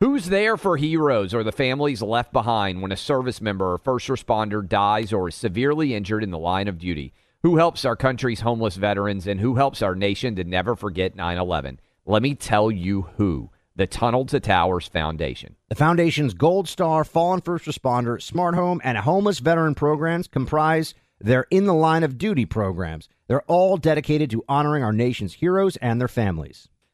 Who's there for heroes or the families left behind when a service member or first responder dies or is severely injured in the line of duty? Who helps our country's homeless veterans and who helps our nation to never forget 9 11? Let me tell you who the Tunnel to Towers Foundation. The Foundation's Gold Star, Fallen First Responder, Smart Home, and Homeless Veteran programs comprise their In the Line of Duty programs. They're all dedicated to honoring our nation's heroes and their families.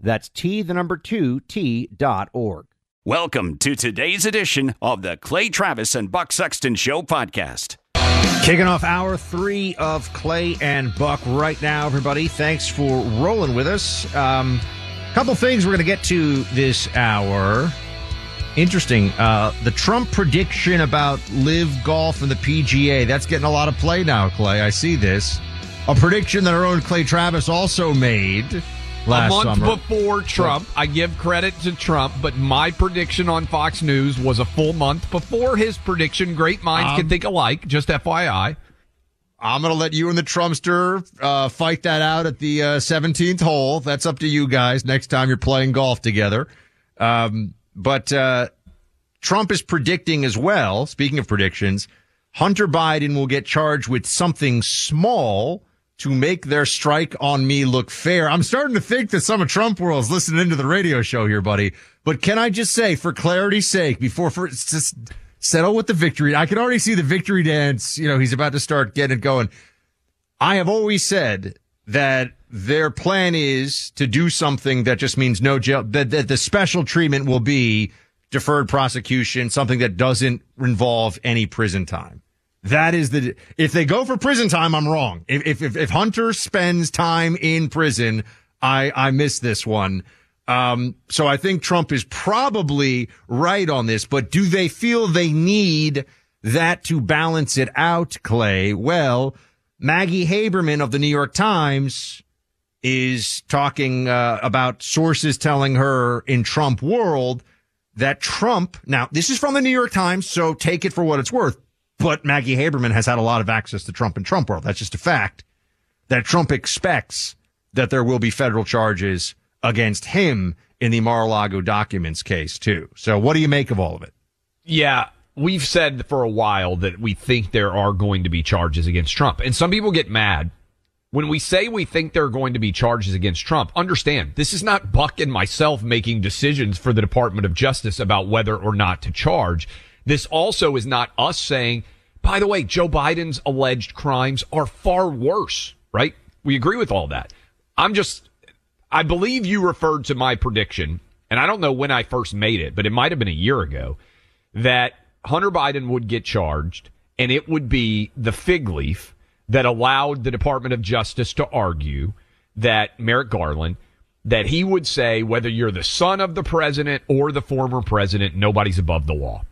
That's T, the number two, T dot org. Welcome to today's edition of the Clay Travis and Buck Sexton Show podcast. Kicking off hour three of Clay and Buck right now, everybody. Thanks for rolling with us. Um, couple things we're going to get to this hour. Interesting. Uh, the Trump prediction about LIV Golf and the PGA. That's getting a lot of play now, Clay. I see this. A prediction that our own Clay Travis also made last a month summer. before Trump. I give credit to Trump, but my prediction on Fox News was a full month before his prediction. Great minds Um, can think alike. Just FYI. I'm going to let you and the Trumpster uh, fight that out at the uh, 17th hole. That's up to you guys next time you're playing golf together. Um, but uh, Trump is predicting as well, speaking of predictions, Hunter Biden will get charged with something small to make their strike on me look fair. I'm starting to think that some of Trump world is listening into the radio show here, buddy. But can I just say, for clarity's sake, before for just settle with the victory. I can already see the victory dance. You know, he's about to start getting it going. I have always said that their plan is to do something that just means no jail, that, that the special treatment will be deferred prosecution, something that doesn't involve any prison time. That is the, if they go for prison time, I'm wrong. If, if, if Hunter spends time in prison, I, I miss this one. Um, so I think Trump is probably right on this, but do they feel they need that to balance it out, Clay? Well, Maggie Haberman of the New York Times is talking uh, about sources telling her in Trump world that Trump, now this is from the New York Times, so take it for what it's worth, but Maggie Haberman has had a lot of access to Trump and Trump world. That's just a fact that Trump expects that there will be federal charges against him in the Mar-a-Lago documents case too. So what do you make of all of it? Yeah, we've said for a while that we think there are going to be charges against Trump. And some people get mad when we say we think there are going to be charges against Trump. Understand, this is not Buck and myself making decisions for the Department of Justice about whether or not to charge. This also is not us saying, by the way, Joe Biden's alleged crimes are far worse, right? We agree with all that. I'm just, I believe you referred to my prediction, and I don't know when I first made it, but it might have been a year ago, that Hunter Biden would get charged and it would be the fig leaf that allowed the Department of Justice to argue that Merrick Garland, that he would say, whether you're the son of the president or the former president, nobody's above the law.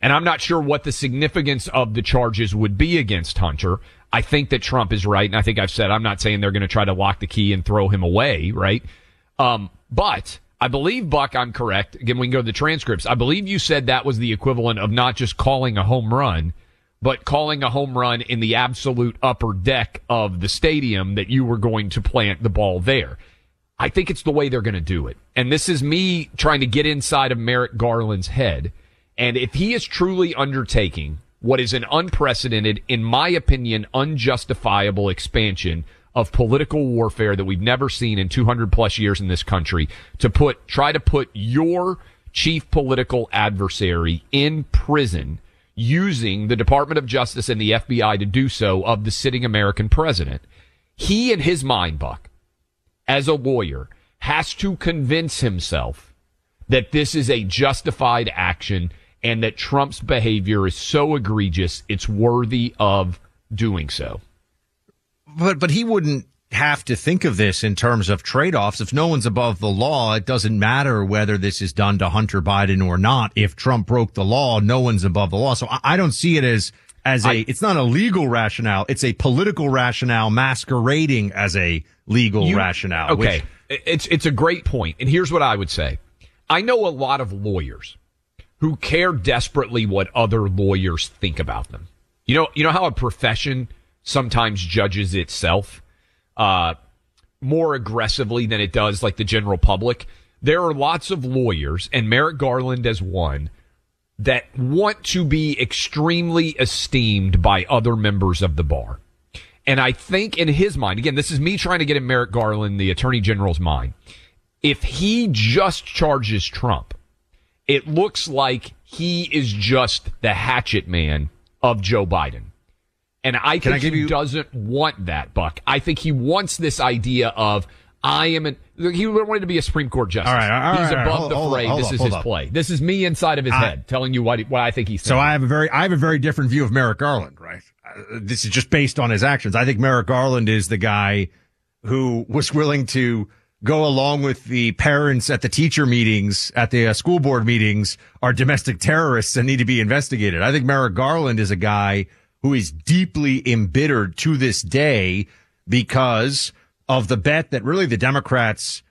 And I'm not sure what the significance of the charges would be against Hunter. I think that Trump is right. And I think I've said, I'm not saying they're going to try to lock the key and throw him away, right? Um, but I believe, Buck, I'm correct. Again, we can go to the transcripts. I believe you said that was the equivalent of not just calling a home run, but calling a home run in the absolute upper deck of the stadium that you were going to plant the ball there. I think it's the way they're going to do it. And this is me trying to get inside of Merrick Garland's head. And if he is truly undertaking what is an unprecedented, in my opinion, unjustifiable expansion of political warfare that we've never seen in 200 plus years in this country to put, try to put your chief political adversary in prison using the Department of Justice and the FBI to do so of the sitting American president. He, in his mind, Buck, as a lawyer, has to convince himself that this is a justified action and that Trump's behavior is so egregious, it's worthy of doing so. But but he wouldn't have to think of this in terms of trade-offs. If no one's above the law, it doesn't matter whether this is done to Hunter Biden or not. If Trump broke the law, no one's above the law. So I, I don't see it as as a I, it's not a legal rationale, it's a political rationale masquerading as a legal you, rationale. Okay. Which, it's it's a great point. And here's what I would say. I know a lot of lawyers who care desperately what other lawyers think about them. You know, you know how a profession sometimes judges itself uh, more aggressively than it does like the general public. There are lots of lawyers, and Merrick Garland as one, that want to be extremely esteemed by other members of the bar. And I think in his mind, again, this is me trying to get in Merrick Garland, the attorney general's mind. If he just charges Trump, it looks like he is just the hatchet man of Joe Biden. And I think I he you- doesn't want that, Buck. I think he wants this idea of I am an, he wanted to be a Supreme Court justice. All right, all right, he's above hold, the fray. Hold, this hold is his up. play. This is me inside of his I, head telling you what what I think he's. Saying. So I have a very I have a very different view of Merrick Garland. Right, uh, this is just based on his actions. I think Merrick Garland is the guy who was willing to go along with the parents at the teacher meetings, at the uh, school board meetings, are domestic terrorists and need to be investigated. I think Merrick Garland is a guy who is deeply embittered to this day because of the bet that really the Democrats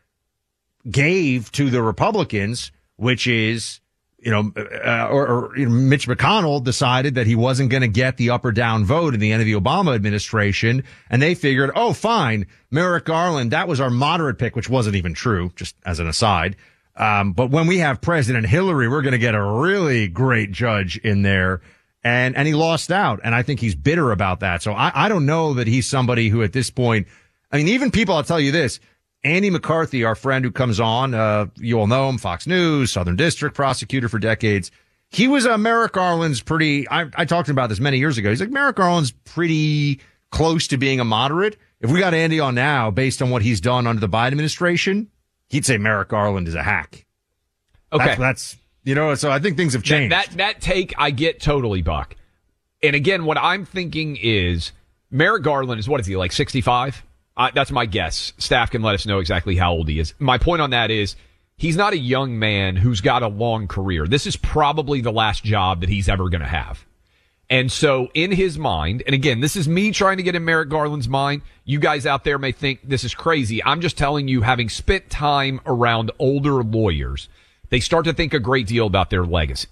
gave to the Republicans, which is, you know, uh, or, or you know, Mitch McConnell decided that he wasn't going to get the up or down vote in the end of the Obama administration. And they figured, oh, fine, Merrick Garland, that was our moderate pick, which wasn't even true, just as an aside. Um, but when we have President Hillary, we're going to get a really great judge in there and and he lost out, and I think he's bitter about that. So I, I don't know that he's somebody who at this point, I mean, even people, I'll tell you this. Andy McCarthy, our friend who comes on, uh, you all know him, Fox News, Southern District prosecutor for decades. He was uh, Merrick Garland's pretty, I, I talked about this many years ago. He's like, Merrick Garland's pretty close to being a moderate. If we got Andy on now, based on what he's done under the Biden administration, he'd say Merrick Garland is a hack. Okay. That's, that's you know, so I think things have changed. That, that, that take I get totally, Buck. And again, what I'm thinking is Merrick Garland is what is he like 65? Uh, that's my guess. Staff can let us know exactly how old he is. My point on that is he's not a young man who's got a long career. This is probably the last job that he's ever going to have. And so in his mind, and again, this is me trying to get in Merrick Garland's mind. You guys out there may think this is crazy. I'm just telling you, having spent time around older lawyers, they start to think a great deal about their legacy.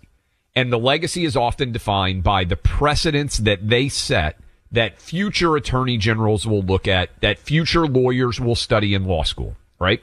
And the legacy is often defined by the precedents that they set that future attorney generals will look at, that future lawyers will study in law school, right?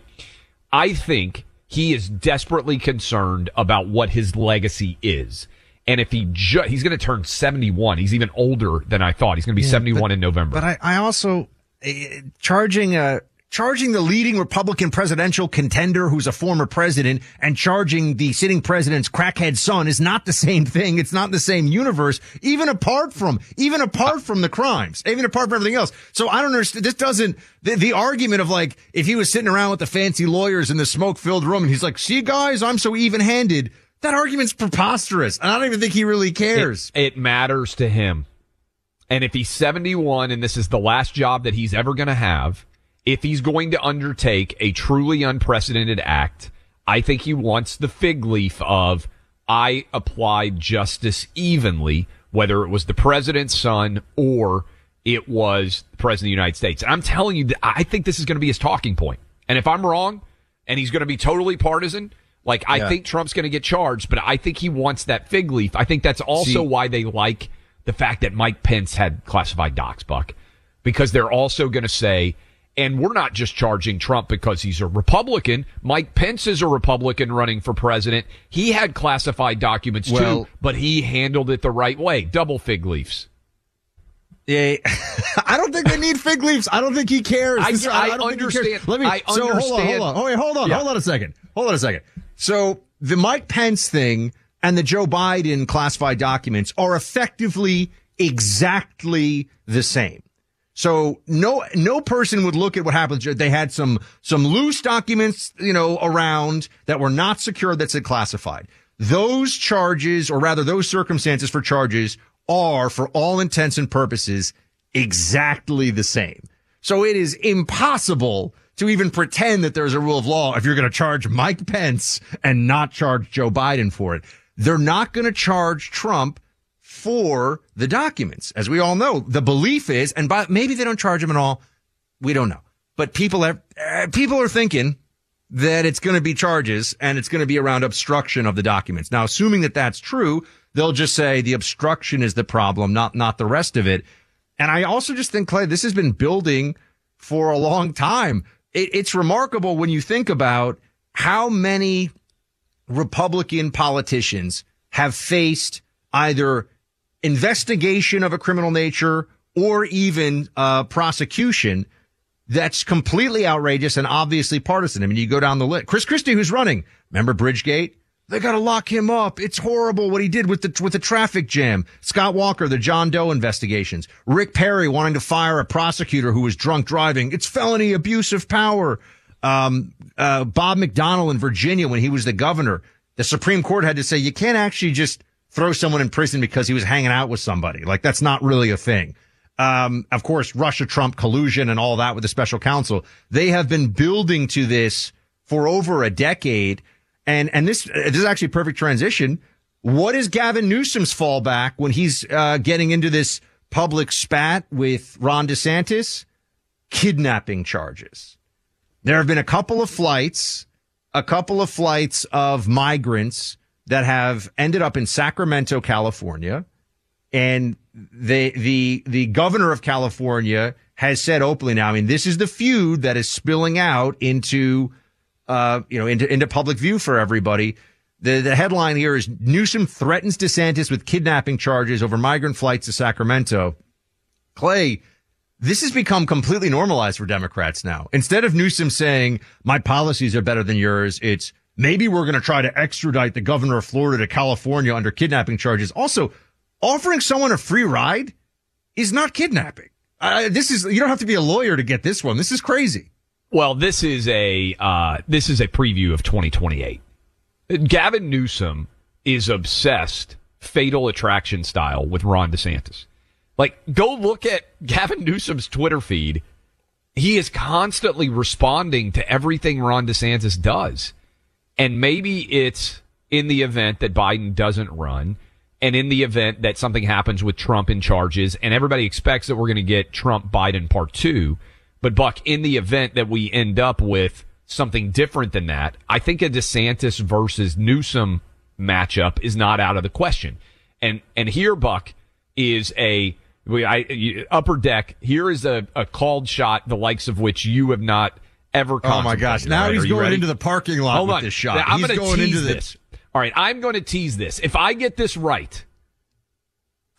I think he is desperately concerned about what his legacy is. And if he ju- he's going to turn 71, he's even older than I thought. He's going to be yeah, 71 but, in November. But I, I also, uh, charging a, charging the leading Republican presidential contender who's a former president and charging the sitting president's crackhead son is not the same thing. It's not the same universe, even apart from, even apart from the crimes, even apart from everything else. So I don't understand. This doesn't, the, the argument of like, if he was sitting around with the fancy lawyers in the smoke filled room and he's like, see guys, I'm so even handed. That argument's preposterous. And I don't even think he really cares. It, it matters to him. And if he's 71 and this is the last job that he's ever going to have, if he's going to undertake a truly unprecedented act, I think he wants the fig leaf of, I applied justice evenly, whether it was the president's son or it was the president of the United States. And I'm telling you, I think this is going to be his talking point. And if I'm wrong and he's going to be totally partisan, like I Yeah. think Trump's going to get charged, but I think he wants that fig leaf. I think that's also See- why they like the fact that Mike Pence had classified docs, Buck, because they're also going to say, and we're not just charging Trump because he's a Republican. Mike Pence is a Republican running for president. He had classified documents Well- too, but he handled it the right way. Double fig leaves. Yeah, I don't think they need fig leaves. I don't think he cares. I- This- I don't think he cares. understand. Let me. I so hold on, hold on. Oh, wait, hold on, Yeah. hold on a second. Hold on a second. So the Mike Pence thing and the Joe Biden classified documents are effectively exactly the same. So no no person would look at what happened. They had some some loose documents, you know, around that were not secure that said classified. Those charges, or rather those circumstances for charges, are for all intents and purposes exactly the same. So it is impossible to even pretend that there's a rule of law if you're going to charge Mike Pence and not charge Joe Biden for it. They're not going to charge Trump for the documents. As we all know, the belief is, and by, maybe they don't charge them at all. We don't know. But people have, uh, people are thinking that it's going to be charges and it's going to be around obstruction of the documents. Now, assuming that that's true, they'll just say the obstruction is the problem, not, not the rest of it. And I also just think, Clay, this has been building for a long time. It, it's remarkable when you think about how many Republican politicians have faced either investigation of a criminal nature or even uh, prosecution that's completely outrageous and obviously partisan. I mean, you go down the list. Chris Christie, who's running, remember Bridgegate? They got to lock him up. It's horrible what he did with the with the traffic jam. Scott Walker, the John Doe investigations. Rick Perry wanting to fire a prosecutor who was drunk driving. It's felony abuse of power. Um, uh, Bob McDonnell in Virginia when he was the governor, the Supreme Court had to say you can't actually just throw someone in prison because he was hanging out with somebody. Like that's not really a thing. Um, of course, Russia Trump collusion and all that with the special counsel. They have been building to this for over a decade. And, and this, this is actually a perfect transition. What is Gavin Newsom's fallback when he's, uh, getting into this public spat with Ron DeSantis? Kidnapping charges. There have been a couple of flights, a couple of flights of migrants that have ended up in Sacramento, California. And the, the, the governor of California has said openly now, I mean, this is the feud that is spilling out into, uh, you know, into, into public view for everybody. The, the headline here is Newsom threatens DeSantis with kidnapping charges over migrant flights to Sacramento. Clay, this has become completely normalized for Democrats now. Instead of Newsom saying, my policies are better than yours, it's maybe we're going to try to extradite the governor of Florida to California under kidnapping charges. Also, offering someone a free ride is not kidnapping. Uh, this is, you don't have to be a lawyer to get this one. This is crazy. Well, this is a uh, this is a preview of 2028. Gavin Newsom is obsessed fatal attraction style with Ron DeSantis. Like, go look at Gavin Newsom's Twitter feed. He is constantly responding to everything Ron DeSantis does. And maybe it's in the event that Biden doesn't run and in the event that something happens with Trump in charges and everybody expects that we're going to get Trump Biden part two. But Buck, in the event that we end up with something different than that, I think a DeSantis versus Newsom matchup is not out of the question. And, and here, Buck, is a, upper deck. Here is a, a called shot, the likes of which you have not ever Oh my gosh. Now right, he's going ready? into the parking lot Hold with on. this shot. Now, I'm he's going tease into the, this. All right, I'm going to tease this. If I get this right,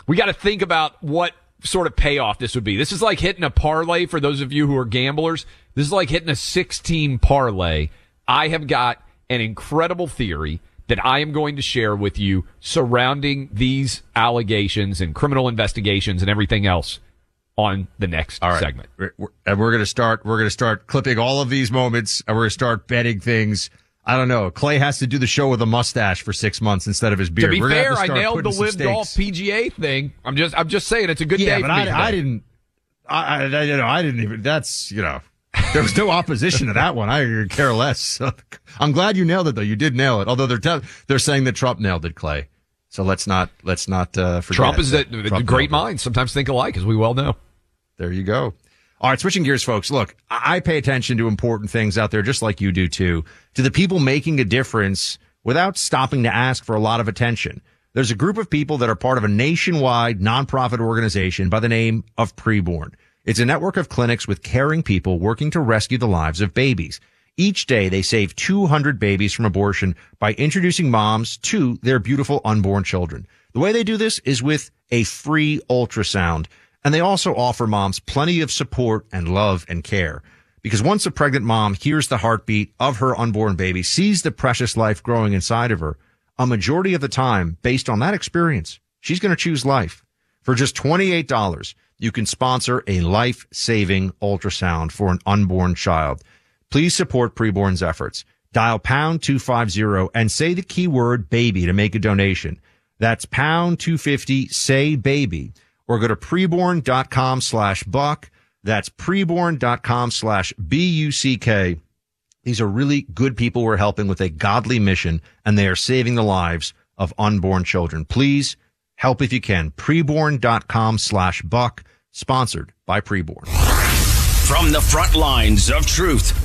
we got to think about what sort of payoff this would be. This is like hitting a parlay for those of you who are gamblers. This is like hitting a 16 parlay. I have got an incredible theory that I am going to share with you surrounding these allegations and criminal investigations and everything else on the next right. segment. We're, we're- and we're going to start, we're going to start clipping all of these moments and we're going to start betting things. I don't know. Clay has to do the show with a mustache for six months instead of his beard. To be We're fair, to I nailed the LIV Golf. PGA thing. I'm just, I'm just saying it's a good Yeah, day but. I. I didn't, I, I, you know, I didn't even, that's, you know, there was no opposition to that one. I care less. I'm glad you nailed it, though. You did nail it. Although they're they're saying that Trump nailed it, Clay. So let's not let's not uh, forget. Trump is that Trump great minds sometimes think alike, as we well know. There you go. All right, switching gears, folks. Look, I pay attention to important things out there, just like you do too, to the people making a difference without stopping to ask for a lot of attention. There's a group of people that are part of a nationwide nonprofit organization by the name of Preborn. It's a network of clinics with caring people working to rescue the lives of babies. Each day they save 200 babies from abortion by introducing moms to their beautiful unborn children. The way they do this is with a free ultrasound. And they also offer moms plenty of support and love and care. Because once a pregnant mom hears the heartbeat of her unborn baby, sees the precious life growing inside of her, a majority of the time, based on that experience, she's going to choose life. For just $28, you can sponsor a life saving ultrasound for an unborn child. Please support preborn's efforts. Dial pound 250 and say the keyword baby to make a donation. That's pound 250, say baby, or go to preborn.com slash buck. That's preborn.com slash B-U-C-K. These are really good people we're helping with a godly mission, and they are saving the lives of unborn children. Please help if you can. Preborn.com slash buck, sponsored by Preborn. From the front lines of truth,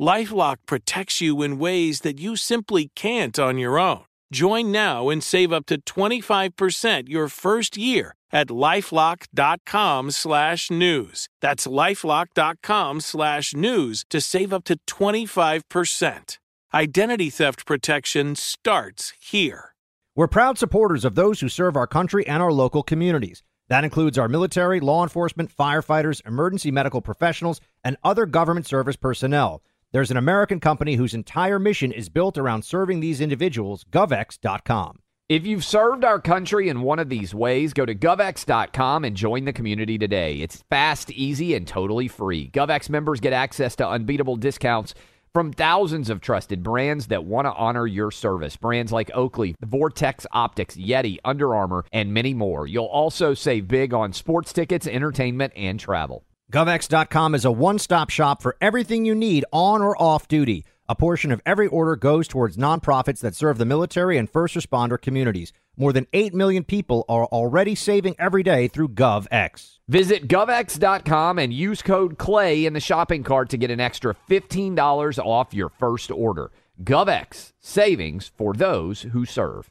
Lifelock protects you in ways that you simply can't on your own. Join now and save up to 25% your first year at lifelock.com slash news. That's lifelock.com slash news to save up to 25%. Identity theft protection starts here. We're proud supporters of those who serve our country and our local communities. That includes our military, law enforcement, firefighters, emergency medical professionals, and other government service personnel. There's an American company whose entire mission is built around serving these individuals, govx.com. If you've served our country in one of these ways, go to govx.com and join the community today. It's fast, easy, and totally free. GovX members get access to unbeatable discounts from thousands of trusted brands that want to honor your service. Brands like Oakley, Vortex Optics, Yeti, Under Armour, and many more. You'll also save big on sports tickets, entertainment, and travel. GovX.com is a one stop shop for everything you need on or off duty. A portion of every order goes towards nonprofits that serve the military and first responder communities. More than 8 million people are already saving every day through GovX. Visit govx.com and use code CLAY in the shopping cart to get an extra $15 off your first order. GovX, savings for those who serve.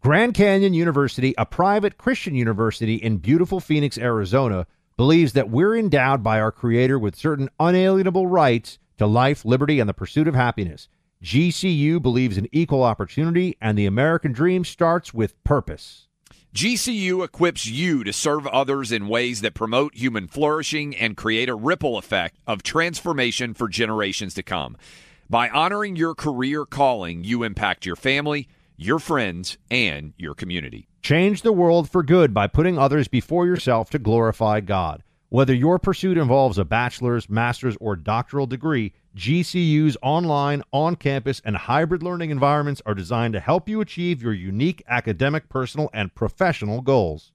Grand Canyon University, a private Christian university in beautiful Phoenix, Arizona, believes that we're endowed by our Creator with certain unalienable rights to life, liberty, and the pursuit of happiness. GCU believes in equal opportunity, and the American dream starts with purpose. GCU equips you to serve others in ways that promote human flourishing and create a ripple effect of transformation for generations to come. By honoring your career calling, you impact your family, your friends, and your community. Change the world for good by putting others before yourself to glorify God. Whether your pursuit involves a bachelor's, master's, or doctoral degree, GCU's online, on campus, and hybrid learning environments are designed to help you achieve your unique academic, personal, and professional goals.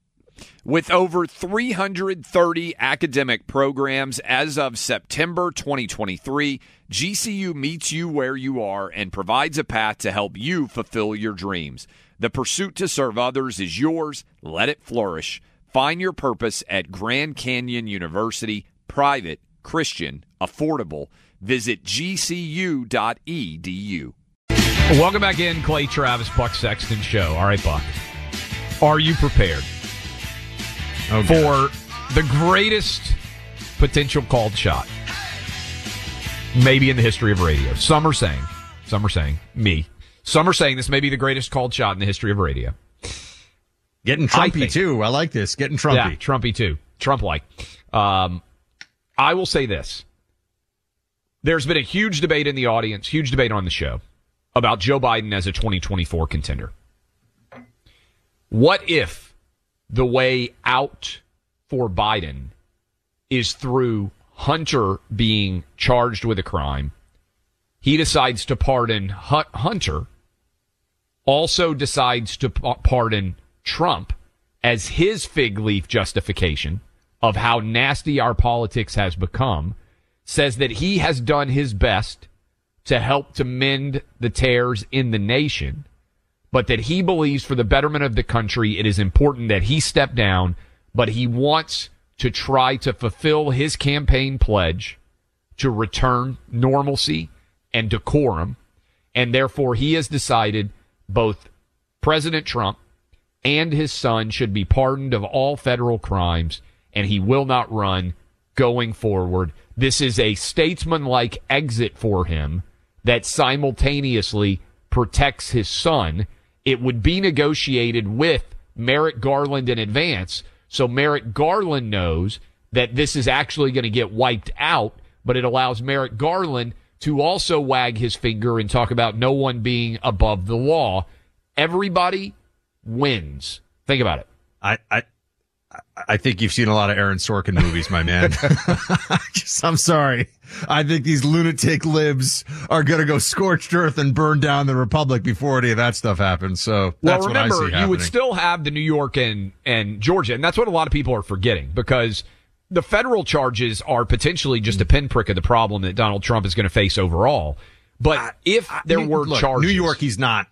With over 330 academic programs as of September 2023, GCU meets you where you are and provides a path to help you fulfill your dreams. The pursuit to serve others is yours. Let it flourish. Find your purpose at Grand Canyon University, private, Christian, affordable. Visit gcu.edu. Welcome back in, Clay Travis, Buck Sexton Show. All right, Buck. Are you prepared Oh, for the greatest potential called shot? Maybe in the history of radio. Some are saying, some are saying, me. Some are saying this may be the greatest called shot in the history of radio. Getting I Trumpy think- too. I like this. Getting Trumpy. Yeah, Trumpy too. Trump like. Um, I will say this. There's been a huge debate in the audience, huge debate on the show about Joe Biden as a 2024 contender. What if the way out for Biden is through Hunter being charged with a crime? He decides to pardon Hu- Hunter, also decides to pardon Trump as his fig leaf justification of how nasty our politics has become, says that he has done his best to help to mend the tears in the nation, but that he believes for the betterment of the country, it is important that he step down, but he wants to try to fulfill his campaign pledge to return normalcy and decorum. And therefore, he has decided both President Trump and his son should be pardoned of all federal crimes, and he will not run going forward. This is a statesmanlike exit for him that simultaneously protects his son. It would be negotiated with Merrick Garland in advance, so Merrick Garland knows that this is actually going to get wiped out, but it allows Merrick Garland to also wag his finger and talk about no one being above the law. Everybody wins. Think about it. I, I, I think you've seen a lot of Aaron Sorkin movies, my man. Just, I'm sorry. I think these lunatic libs are going to go scorched earth and burn down the republic before any of that stuff happens. So that's well, what I remember, see you would still have the New York and, and Georgia, and that's what a lot of people are forgetting because the federal charges are potentially just a pinprick of the problem that Donald Trump is going to face overall. But if there New- were look, charges, New York, he's not.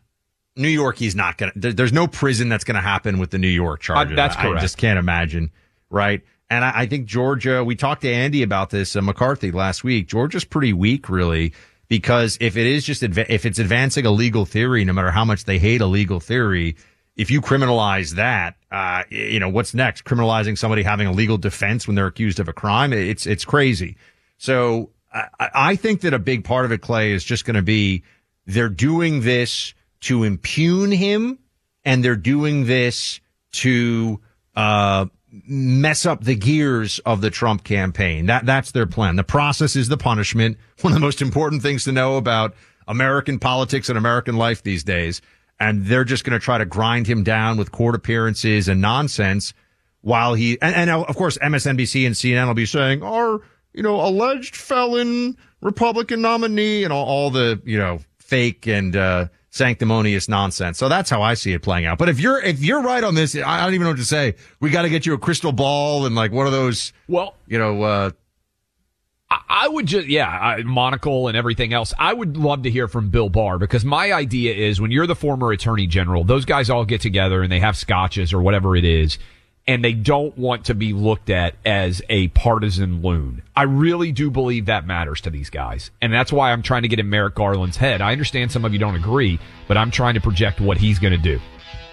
New York, he's not gonna. There's no prison that's gonna happen with the New York charges. Uh, that's correct. I just can't imagine, right? And I, I think Georgia. We talked to Andy about this, uh, McCarthy last week. Georgia's pretty weak, really, because if it is just adva- if it's advancing a legal theory, no matter how much they hate a legal theory, if you criminalize that, uh, you know what's next? Criminalizing somebody having a legal defense when they're accused of a crime? It's it's crazy. So I, I think that a big part of it, Clay, is just going to be they're doing this to impugn him and they're doing this to uh, mess up the gears of the Trump campaign. That that's their plan. The process is the punishment. One of the most important things to know about American politics and American life these days. And they're just going to try to grind him down with court appearances and nonsense while he and, and of course MSNBC and CNN will be saying our you know alleged felon Republican nominee and all, all the you know fake and uh, sanctimonious nonsense. So that's how I see it playing out. But if you're if you're right on this, I don't even know what to say. We got to get you a crystal ball and like one of those well, you know uh, I- I would just, yeah, I, monocle and everything else. I would love to hear from Bill Barr because my idea is when you're the former attorney general, those guys all get together and they have scotches or whatever it is, and they don't want to be looked at as a partisan loon. I really do believe that matters to these guys. And that's why I'm trying to get in Merrick Garland's head. I understand some of you don't agree, but I'm trying to project what he's going to do.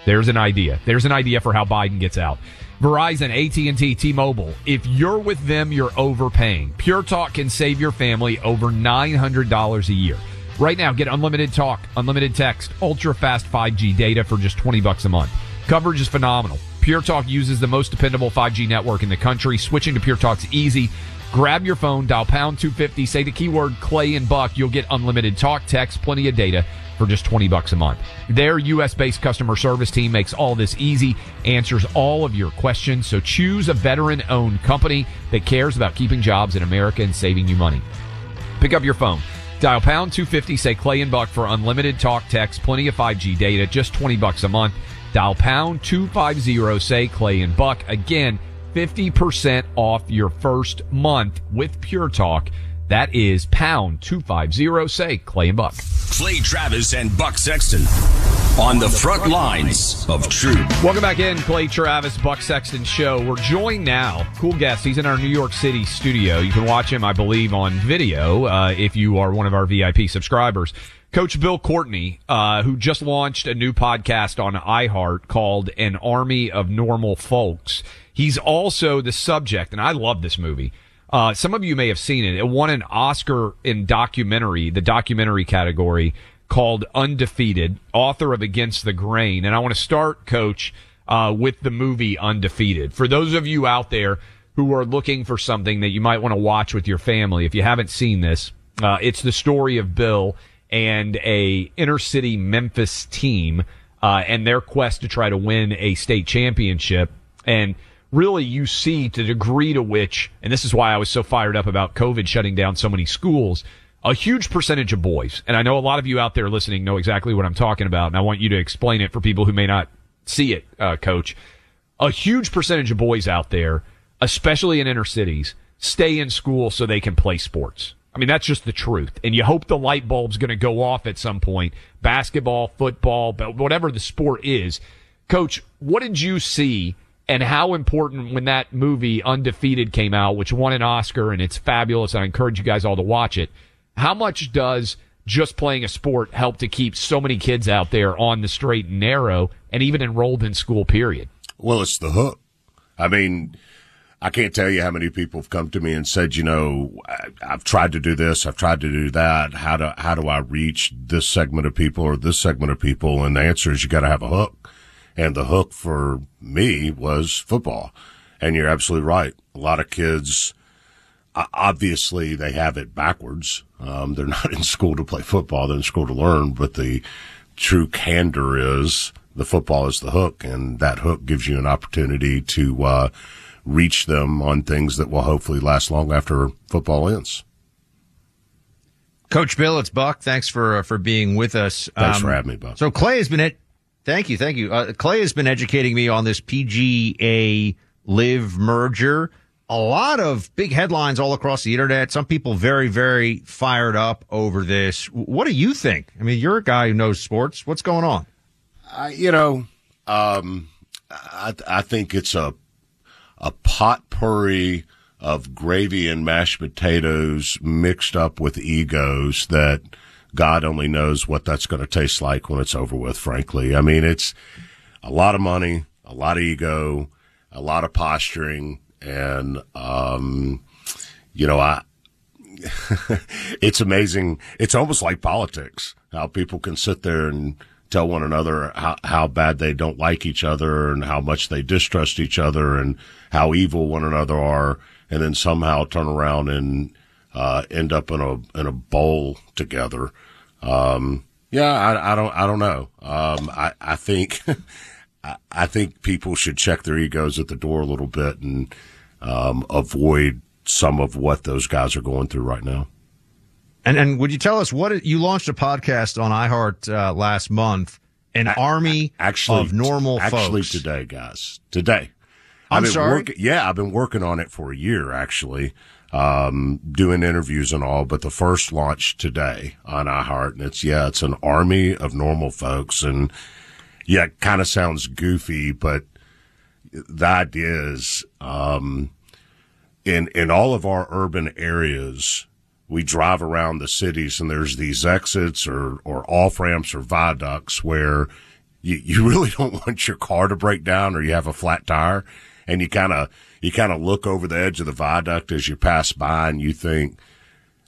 There's an idea. There's an idea for how Biden gets out. Verizon, AT&T, T-Mobile. If you're with them, you're overpaying. Pure Talk can save your family over $900 a year. Right now, get unlimited talk, unlimited text, ultra fast 5G data for just 20 bucks a month. Coverage is phenomenal. Pure Talk uses the most dependable 5G network in the country. Switching to Pure Talk's easy. Grab your phone, dial pound 250, say the keyword Clay and Buck. You'll get unlimited talk, text, plenty of data for just 20 bucks a month. Their US based customer service team makes all this easy, answers all of your questions. So choose a veteran owned company that cares about keeping jobs in America and saving you money. Pick up your phone. Dial pound 250, say Clay and Buck for unlimited talk, text, plenty of 5G data, just 20 bucks a month. Dial pound 250, say Clay and Buck. Again, 50% off your first month with Pure Talk. That is pound 250, say Clay and Buck. Clay Travis and Buck Sexton. on the front lines of truth. Welcome back in, Clay Travis, Buck Sexton Show. We're joined now, cool guest. He's in our New York City studio. You can watch him, I believe, on video uh, if you are one of our VIP subscribers. Coach Bill Courtney, uh, who just launched a new podcast on iHeart called An Army of Normal Folks. He's also the subject, and I love this movie. Uh, some of you may have seen it. It won an Oscar in documentary, the documentary category called Undefeated, author of Against the Grain. And I want to start, coach, uh, with the movie Undefeated. For those of you out there who are looking for something that you might want to watch with your family, if you haven't seen this, uh, it's the story of Bill and a inner city Memphis team, uh, and their quest to try to win a state championship. And really you see the degree to which, and this is why I was so fired up about COVID shutting down so many schools, a huge percentage of boys, and I know a lot of you out there listening know exactly what I'm talking about, and I want you to explain it for people who may not see it, uh, coach. A huge percentage of boys out there, especially in inner cities, stay in school so they can play sports. I mean, that's just the truth. And you hope the light bulb's going to go off at some point. Basketball, football, whatever the sport is. Coach, what did you see and how important when that movie Undefeated came out, which won an Oscar and it's fabulous. I encourage you guys all to watch it. How much does just playing a sport help to keep so many kids out there on the straight and narrow and even enrolled in school, period? Well, it's the hook. I mean, I can't tell you how many people have come to me and said, you know, I've tried to do this, I've tried to do that. How do how do I reach this segment of people or this segment of people? And the answer is you got to have a hook. And the hook for me was football. And you're absolutely right. A lot of kids, obviously, they have it backwards. Um, they're not in school to play football; they're in school to learn. But the true candor is the football is the hook, and that hook gives you an opportunity to uh, reach them on things that will hopefully last long after football ends. Coach Bill, it's Buck. Thanks for uh, for being with us. Thanks um, for having me, Buck. So Clay has been at Thank you, thank you. Uh, Clay has been educating me on this PGA LIV merger. A lot of big headlines all across the internet. Some people very, very fired up over this. What do you think? I mean, you're a guy who knows sports. What's going on? You know, um, I, I think it's a a potpourri of gravy and mashed potatoes mixed up with egos that God only knows what that's going to taste like when it's over with, frankly. I mean, it's a lot of money, a lot of ego, a lot of posturing. And, um, you know, I, it's amazing. It's almost like politics, how people can sit there and tell one another how, how bad they don't like each other and how much they distrust each other and how evil one another are. And then somehow turn around and, uh, end up in a in a bowl together. Um, yeah, I, I, don't I don't know. Um, I I think I think people should check their egos at the door a little bit and um, avoid some of what those guys are going through right now. And and would you tell us what you launched a podcast on iHeart uh, last month? An army actually, of normal actually folks. today, guys. Today. I'm I've been sorry. Working, yeah, I've been working on it for a year actually um, doing interviews and all, but the first launch today on iHeart, and it's, yeah, it's an army of normal folks. And yeah, it kind of sounds goofy, but the idea is, um, in, in all of our urban areas, we drive around the cities and there's these exits or, or off ramps or viaducts where you, you really don't want your car to break down or you have a flat tire and you kind of, you kind of look over the edge of the viaduct as you pass by and you think,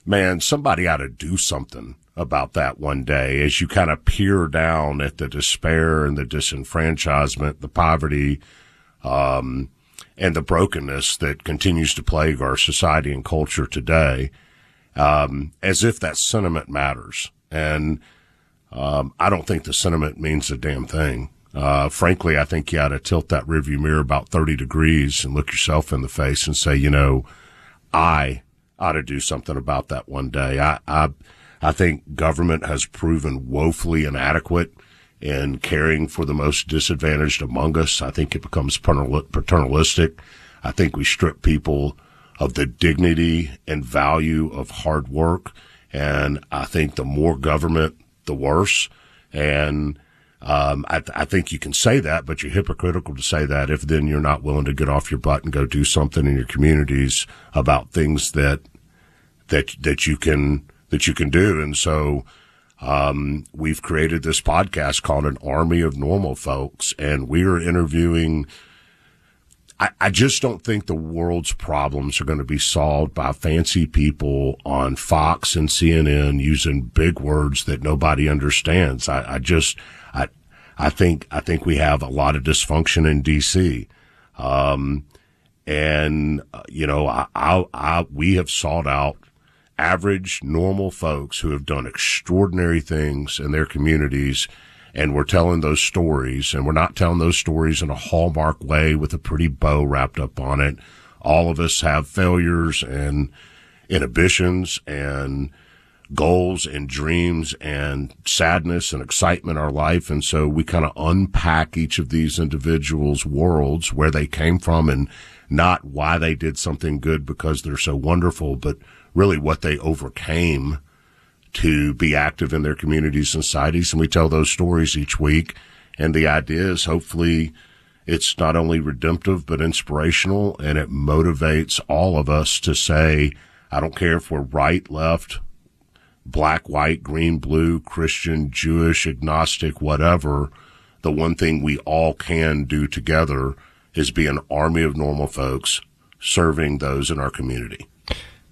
man, somebody ought to do something about that one day as you kind of peer down at the despair and the disenfranchisement, the poverty, um, and the brokenness that continues to plague our society and culture today, um, as if that sentiment matters. And, um, I don't think the sentiment means a damn thing. Uh, frankly, I think you ought to tilt that rearview mirror about 30 degrees and look yourself in the face and say, you know, I ought to do something about that one day. I, I, I think government has proven woefully inadequate in caring for the most disadvantaged among us. I think it becomes paternalistic. I think we strip people of the dignity and value of hard work. And I think the more government, the worse. And Um, I, th- I think you can say that, but you're hypocritical to say that if then you're not willing to get off your butt and go do something in your communities about things that that that you can that you can do. And so um, we've created this podcast called An Army of Normal Folks, and we are interviewing. I, just don't think the world's problems are going to be solved by fancy people on Fox and CNN using big words that nobody understands. I, I just, I, think, I think we have a lot of dysfunction in DC. Um, and, uh, you know, I, I, I, we have sought out average, normal folks who have done extraordinary things in their communities. And we're telling those stories and we're not telling those stories in a hallmark way with a pretty bow wrapped up on it. All of us have failures and inhibitions and goals and dreams and sadness and excitement in our life. And so we kind of unpack each of these individuals' worlds, where they came from and not why they did something good because they're so wonderful, but really what they overcame to be active in their communities and societies. And we tell those stories each week. And the idea is hopefully it's not only redemptive, but inspirational and it motivates all of us to say, I don't care if we're right, left, black, white, green, blue, Christian, Jewish, agnostic, whatever. The one thing we all can do together is be an army of normal folks serving those in our community.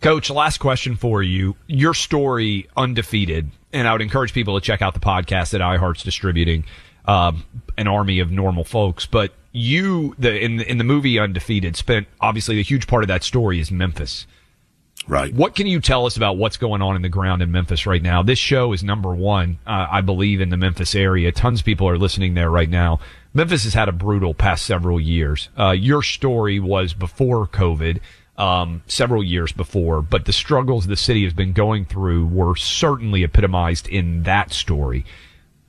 Coach, last question for you. Your story, undefeated, and I would encourage people to check out the podcast that iHeart's distributing, um, an army of normal folks. But you, the in in the movie Undefeated, spent obviously a huge part of that story is Memphis. Right. What can you tell us about what's going on in the ground in Memphis right now? This show is number one, uh, I believe, in the Memphis area. Tons of people are listening there right now. Memphis has had a brutal past several years. Uh, your story was before COVID um, several years before, but the struggles the city has been going through were certainly epitomized in that story.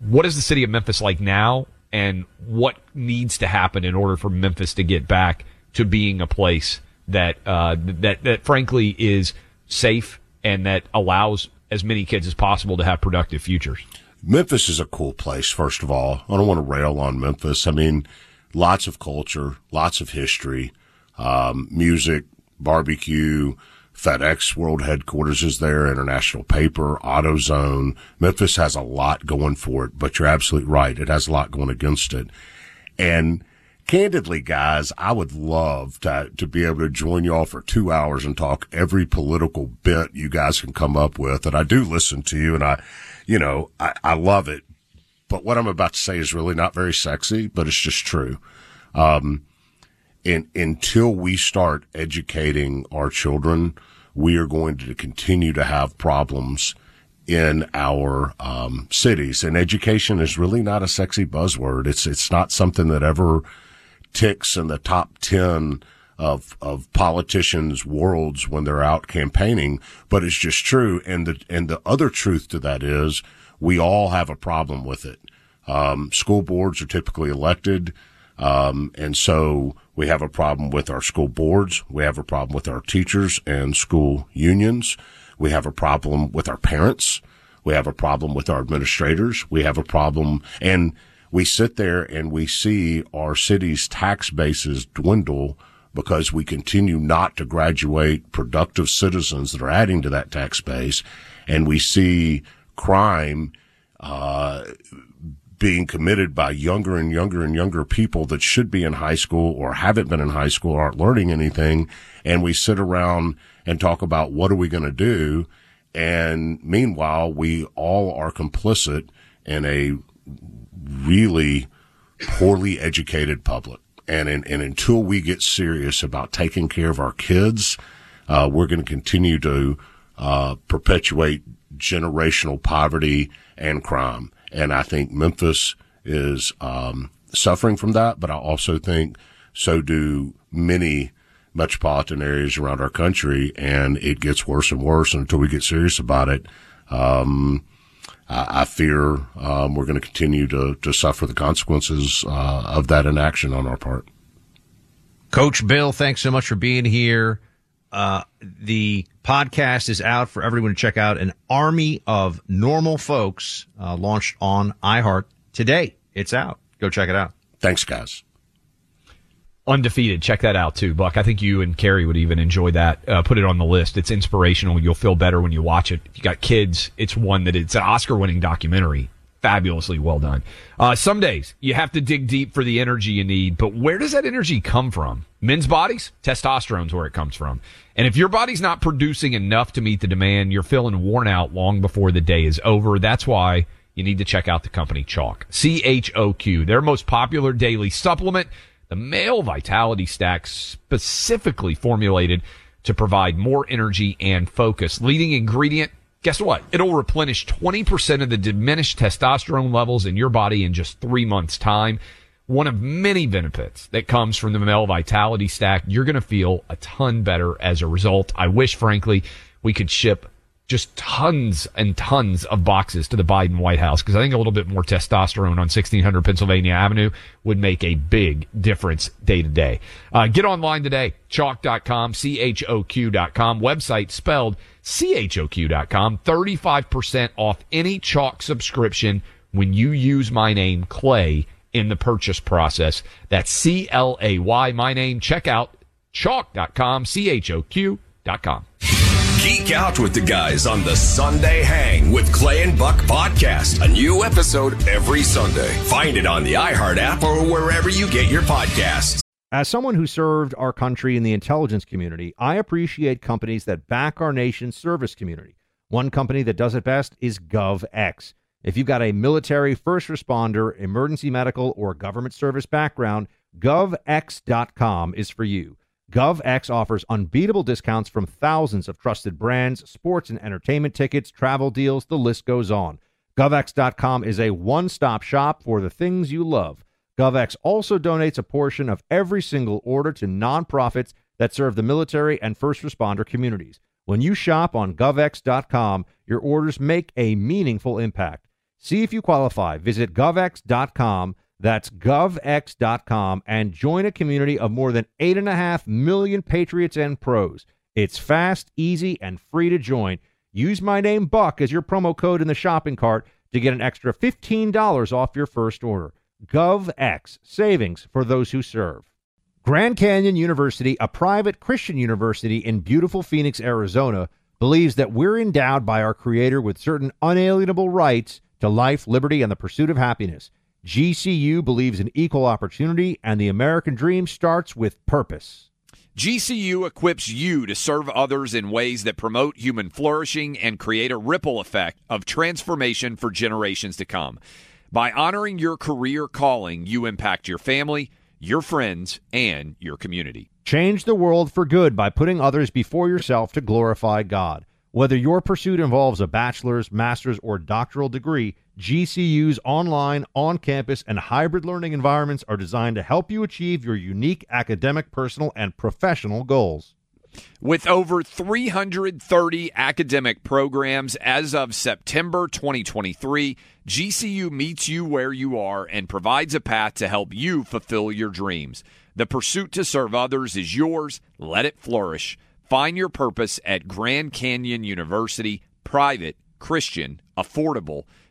What is the city of Memphis like now, and what needs to happen in order for Memphis to get back to being a place that uh, that that frankly is safe and that allows as many kids as possible to have productive futures? Memphis is a cool place. First of all, I don't want to rail on Memphis. I mean, lots of culture, lots of history, um, music, barbecue. FedEx World Headquarters is there, International Paper, AutoZone. Memphis has a lot going for it, but you're absolutely right. It has a lot going against it. And candidly, guys, I would love to, to be able to join y'all for two hours and talk every political bit you guys can come up with. And I do listen to you and I, you know, I, I love it. But what I'm about to say is really not very sexy, but it's just true. Um, in, until we start educating our children, we are going to continue to have problems in our um, cities. And education is really not a sexy buzzword. It's it's not something that ever ticks in the top ten of of politicians' worlds when they're out campaigning. But it's just true. And the and the other truth to that is we all have a problem with it. Um, school boards are typically elected. Um, and so we have a problem with our school boards. We have a problem with our teachers and school unions. We have a problem with our parents. We have a problem with our administrators. We have a problem and we sit there and we see our city's tax bases dwindle because we continue not to graduate productive citizens that are adding to that tax base. And we see crime, uh, being committed by younger and younger and younger people that should be in high school or haven't been in high school aren't learning anything. And we sit around and talk about what are we going to do? And meanwhile, we all are complicit in a really poorly educated public. And, in, and until we get serious about taking care of our kids, uh, we're going to continue to uh, perpetuate generational poverty and crime. And I think Memphis is um, suffering from that, but I also think so do many metropolitan areas around our country, and it gets worse and worse. And until we get serious about it, um, I, I, fear um, we're going to continue to to suffer the consequences uh, of that inaction on our part. Coach Bill, thanks so much for being here. Uh, the podcast is out for everyone to check out. An army of normal folks uh, launched on iHeart today. it's out. Go check it out. Thanks, guys. Undefeated. Check that out too, Buck. I think you and Carrie would even enjoy that. Uh, put it on the list. It's inspirational. You'll feel better when you watch it. If you got kids, it's one that it's an Oscar winning documentary. Fabulously well done. Uh, some days you have to dig deep for the energy you need, but where does that energy come from? Men's bodies, testosterone's where it comes from. And if your body's not producing enough to meet the demand, you're feeling worn out long before the day is over. That's why you need to check out the company Choq. C H O Q. Their most popular daily supplement, the male vitality stack specifically formulated to provide more energy and focus. Leading ingredient, guess what? It'll replenish 20% of the diminished testosterone levels in your body in just three months time. One of many benefits that comes from the male vitality stack. You're going to feel a ton better as a result. I wish, frankly, we could ship just tons and tons of boxes to the Biden White House because I think a little bit more testosterone on 1600 Pennsylvania Avenue would make a big difference day to day. Uh, get online today, choq.com, C-H-O-Q.com, website spelled C-H-O-Q.com, 35% off any Choq subscription when you use my name, Clay, in the purchase process. That's C-L-A-Y, my name. Check out choq.com, C-H-O-Q.com. Geek out with the guys on the Sunday Hang with Clay and Buck podcast. A new episode every Sunday. Find it on the iHeart app or wherever you get your podcasts. As someone who served our country in the intelligence community, I appreciate companies that back our nation's service community. One company that does it best is GovX. If you've got a military, first responder, emergency medical, or government service background, GovX.com is for you. GovX offers unbeatable discounts from thousands of trusted brands, sports and entertainment tickets, travel deals, the list goes on. GovX.com is a one stop shop for the things you love. GovX also donates a portion of every single order to nonprofits that serve the military and first responder communities. When you shop on GovX.com, your orders make a meaningful impact. See if you qualify. Visit GovX.com. That's govx.com and join a community of more than 8.5 million patriots and pros. It's fast, easy, and free to join. Use my name Buck as your promo code in the shopping cart to get an extra $15 off your first order. GovX, savings for those who serve. Grand Canyon University, a private Christian university in beautiful Phoenix, Arizona, believes that we're endowed by our Creator with certain unalienable rights to life, liberty, and the pursuit of happiness. GCU believes in equal opportunity, and the American dream starts with purpose. GCU equips you to serve others in ways that promote human flourishing and create a ripple effect of transformation for generations to come. By honoring your career calling, you impact your family, your friends, and your community. Change the world for good by putting others before yourself to glorify God. Whether your pursuit involves a bachelor's, master's, or doctoral degree, GCU's online, on campus, and hybrid learning environments are designed to help you achieve your unique academic, personal, and professional goals. With over 330 academic programs as of September 2023, GCU meets you where you are and provides a path to help you fulfill your dreams. The pursuit to serve others is yours. Let it flourish. Find your purpose at Grand Canyon University, private, Christian, affordable.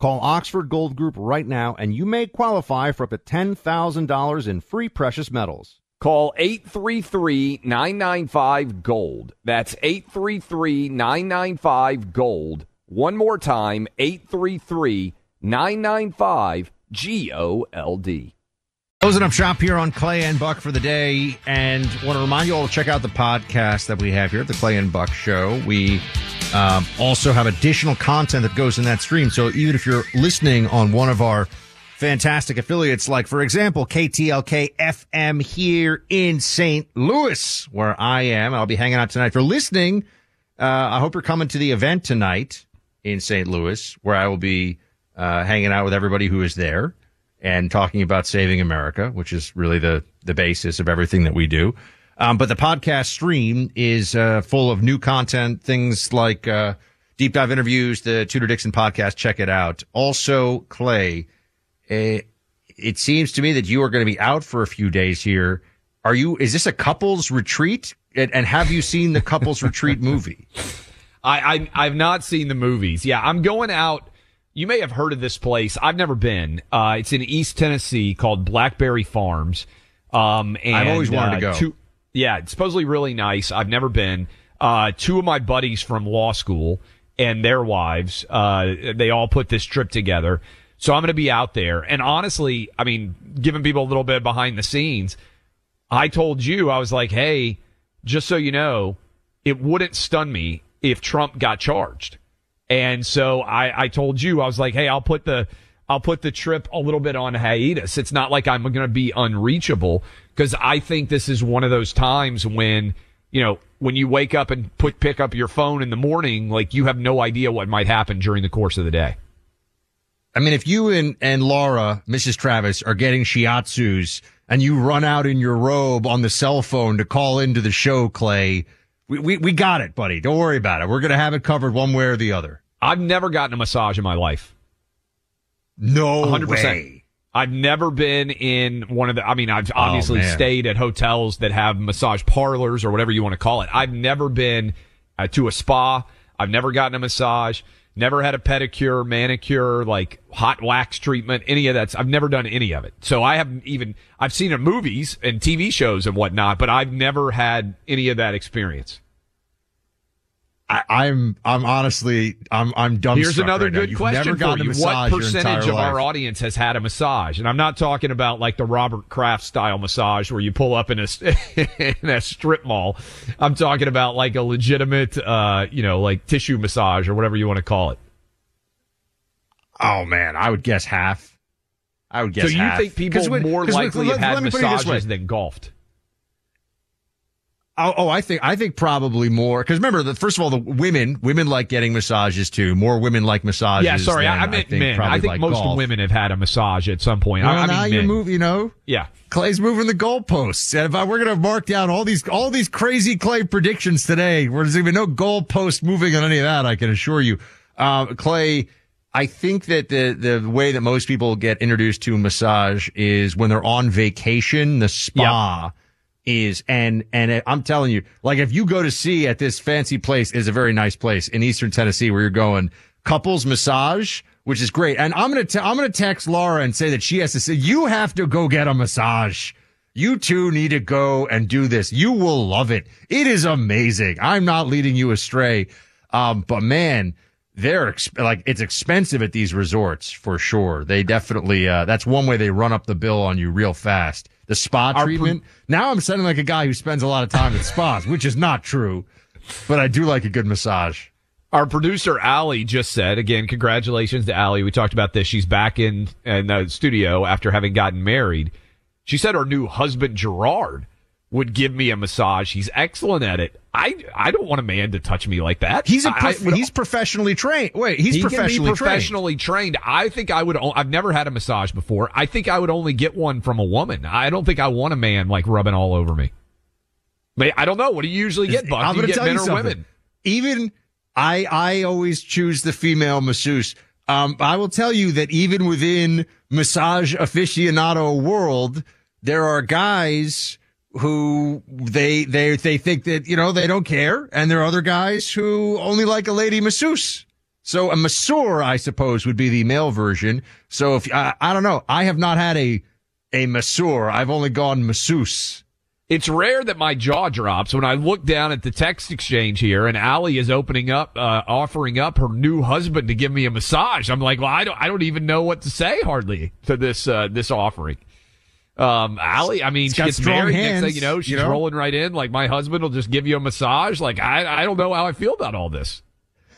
Call Oxford Gold Group right now and you may qualify for up to $10,000 in free precious metals. Call 833 995 Gold. That's 833 995 Gold. One more time 833 995 G O L D. Closing up shop here on Clay and Buck for the day, and want to remind you all to check out the podcast that we have here at the Clay and Buck Show. We um, also have additional content that goes in that stream. So even if you're listening on one of our fantastic affiliates, like for example KTLK FM here in St. Louis, where I am, I'll be hanging out tonight. If you're listening, uh, I hope you're coming to the event tonight in St. Louis, where I will be uh, hanging out with everybody who is there and talking about saving America, which is really the the basis of everything that we do. Um, but the podcast stream is uh, full of new content, things like uh, deep dive interviews, the Tudor Dixon podcast. Check it out. Also, Clay, uh, it seems to me that you are going to be out for a few days here. Are you? Is this a couples retreat? And, and have you seen the couples retreat movie? I, I I've not seen the movies. Yeah, I'm going out. You may have heard of this place. I've never been. Uh, it's in East Tennessee called Blackberry Farms. Um, and, I've always wanted uh, to go. two- yeah, it's supposedly really nice. I've never been. Uh, two of my buddies from law school and their wives, uh, they all put this trip together. So I'm going to be out there. And honestly, I mean, giving people a little bit behind the scenes, I told you, I was like, hey, just so you know, it wouldn't stun me if Trump got charged. And so I, I told you, I was like, hey, I'll put the, I'll put the trip a little bit on hiatus. It's not like I'm going to be unreachable because I think this is one of those times when, you know, when you wake up and put, pick up your phone in the morning, like you have no idea what might happen during the course of the day. I mean, if you and, and Laura, Mrs. Travis, are getting shiatsus and you run out in your robe on the cell phone to call into the show, Clay, we, we, we got it, buddy. Don't worry about it. We're going to have it covered one way or the other. I've never gotten a massage in my life. No 100%. way. I've never been in one of the, I mean, I've obviously man. stayed at hotels that have massage parlors or whatever you want to call it. I've never been uh, to a spa. I've never gotten a massage, never had a pedicure, manicure, like hot wax treatment, any of that. I've never done any of it. So I haven't even, I've seen it in movies and TV shows and whatnot, but I've never had any of that experience. I, I'm I'm honestly I'm I'm dumbstruck. Here's another right good You've question for you. What percentage of our audience has had a massage? And I'm not talking about like the Robert Kraft style massage where you pull up in a in a strip mall. I'm talking about like a legitimate, uh, you know, like tissue massage or whatever you want to call it. Oh man, I would guess half. I would guess so you half. think people when- more likely let- have had let me put it this way. massages than golfed? Oh, oh, I think I think probably more because remember the first of all the women women like getting massages too. More women like massages. yeah, sorry, I, I meant think men. probably I think like most golf. women have had a massage at some point. Well, I, I now men. moving. You know, Yeah. Clay's moving the goalposts, and if I, we're going to mark down all these all these crazy Clay predictions today, where there's even no goalpost moving on any of that, I can assure you, uh, Clay. I think that the the way that most people get introduced to massage is when they're on vacation. The spa is and and I'm telling you, like if you go to see at this fancy place is a very nice place in Eastern Tennessee where you're going couples massage, which is great. And I'm gonna te- I'm gonna text Laura and say that she has to say you have to go get a massage. You two need to go and do this. You will love it. It is amazing. I'm not leading you astray. Um, but man, they're exp- like it's expensive at these resorts for sure. They definitely uh, that's one way they run up the bill on you real fast. The spa Our treatment. now I'm sounding like a guy who spends a lot of time at spas, which is not true. But I do like a good massage. Our producer Allie just said again, congratulations to Allie. We talked about this. She's back in in the studio after having gotten married. She said her new husband Gerard would give me a massage. He's excellent at it. I I don't want a man to touch me like that. He's a I- prof- I he's professionally trained. Wait, he's he professionally be trained. professionally trained. I think I would. o- I've never had a massage before. I think I would only get one from a woman. I don't think I want a man like rubbing all over me. I don't know. What do you usually get, Buck? I'm Do you going to get tell men you or something. women? Even I, I always choose the female masseuse. Um, I will tell you that even within massage aficionado world, there are guys who they they they think that you know they don't care, and there are other guys who only like a lady masseuse. So a masseur, I suppose, would be the male version. So if I, I don't know, I have not had a a masseur. I've only gone masseuse. It's rare that my jaw drops when I look down at the text exchange here and Allie is opening up, uh, offering up her new husband to give me a massage. I'm like, well, I don't, I don't even know what to say hardly to this, uh, this offering. Um, Allie, I mean, she gets married. hands, next thing you know, she's you know? rolling right in. Like my husband will just give you a massage. Like I, I don't know how I feel about all this.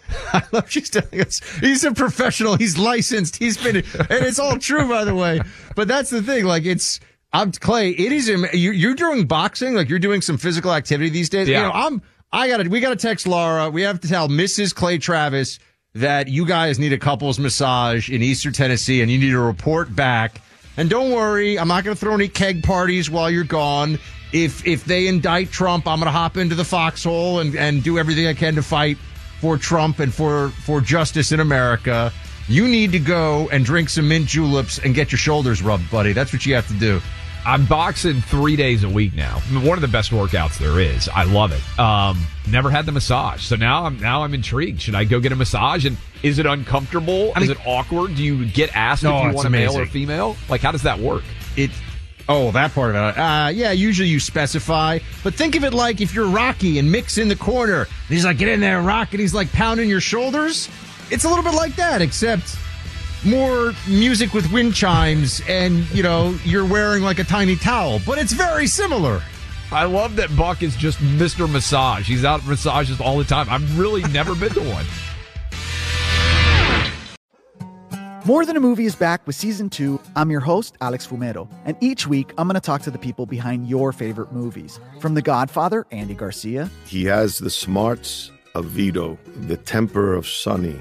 I love she's telling us he's a professional. He's licensed. He's been, and it's all true, by the way. But that's the thing. Like it's, I'm Clay. It is. you- You're doing boxing. Like you're doing some physical activity these days. Yeah. You know, I'm. I gotta. We gotta text Laura. We have to tell Mrs. Clay Travis that you guys need a couples massage in Eastern Tennessee, and you need to report back. And don't worry, I'm not gonna throw any keg parties while you're gone. If if they indict Trump, I'm gonna hop into the foxhole and and do everything I can to fight for Trump and for for justice in America. You need to go and drink some mint juleps and get your shoulders rubbed, buddy. That's what you have to do. I'm boxing three days a week now. One of the best workouts there is. I love it. Um, never had the massage, so now I'm now I'm intrigued. Should I go get a massage? And is it uncomfortable? I mean- is it awkward? Do you get asked No, if you want a male or female? Like, how does that work? It. Oh, that part of it. Uh, yeah, usually you specify, but think of it like if you're Rocky and Mick's in the corner, and he's like, "Get in there, Rock," and he's like pounding your shoulders. It's a little bit like that, except more music with wind chimes, and you know you're wearing like a tiny towel, but it's very similar. I love that Buck is just Mr. Massage. He's out at massages all the time. I've really never been to one. More Than a Movie is back with season two. I'm your host, Alex Fumero, and each week I'm going to talk to the people behind your favorite movies. From The Godfather, Andy Garcia, He has the smarts of Vito, the temper of Sonny,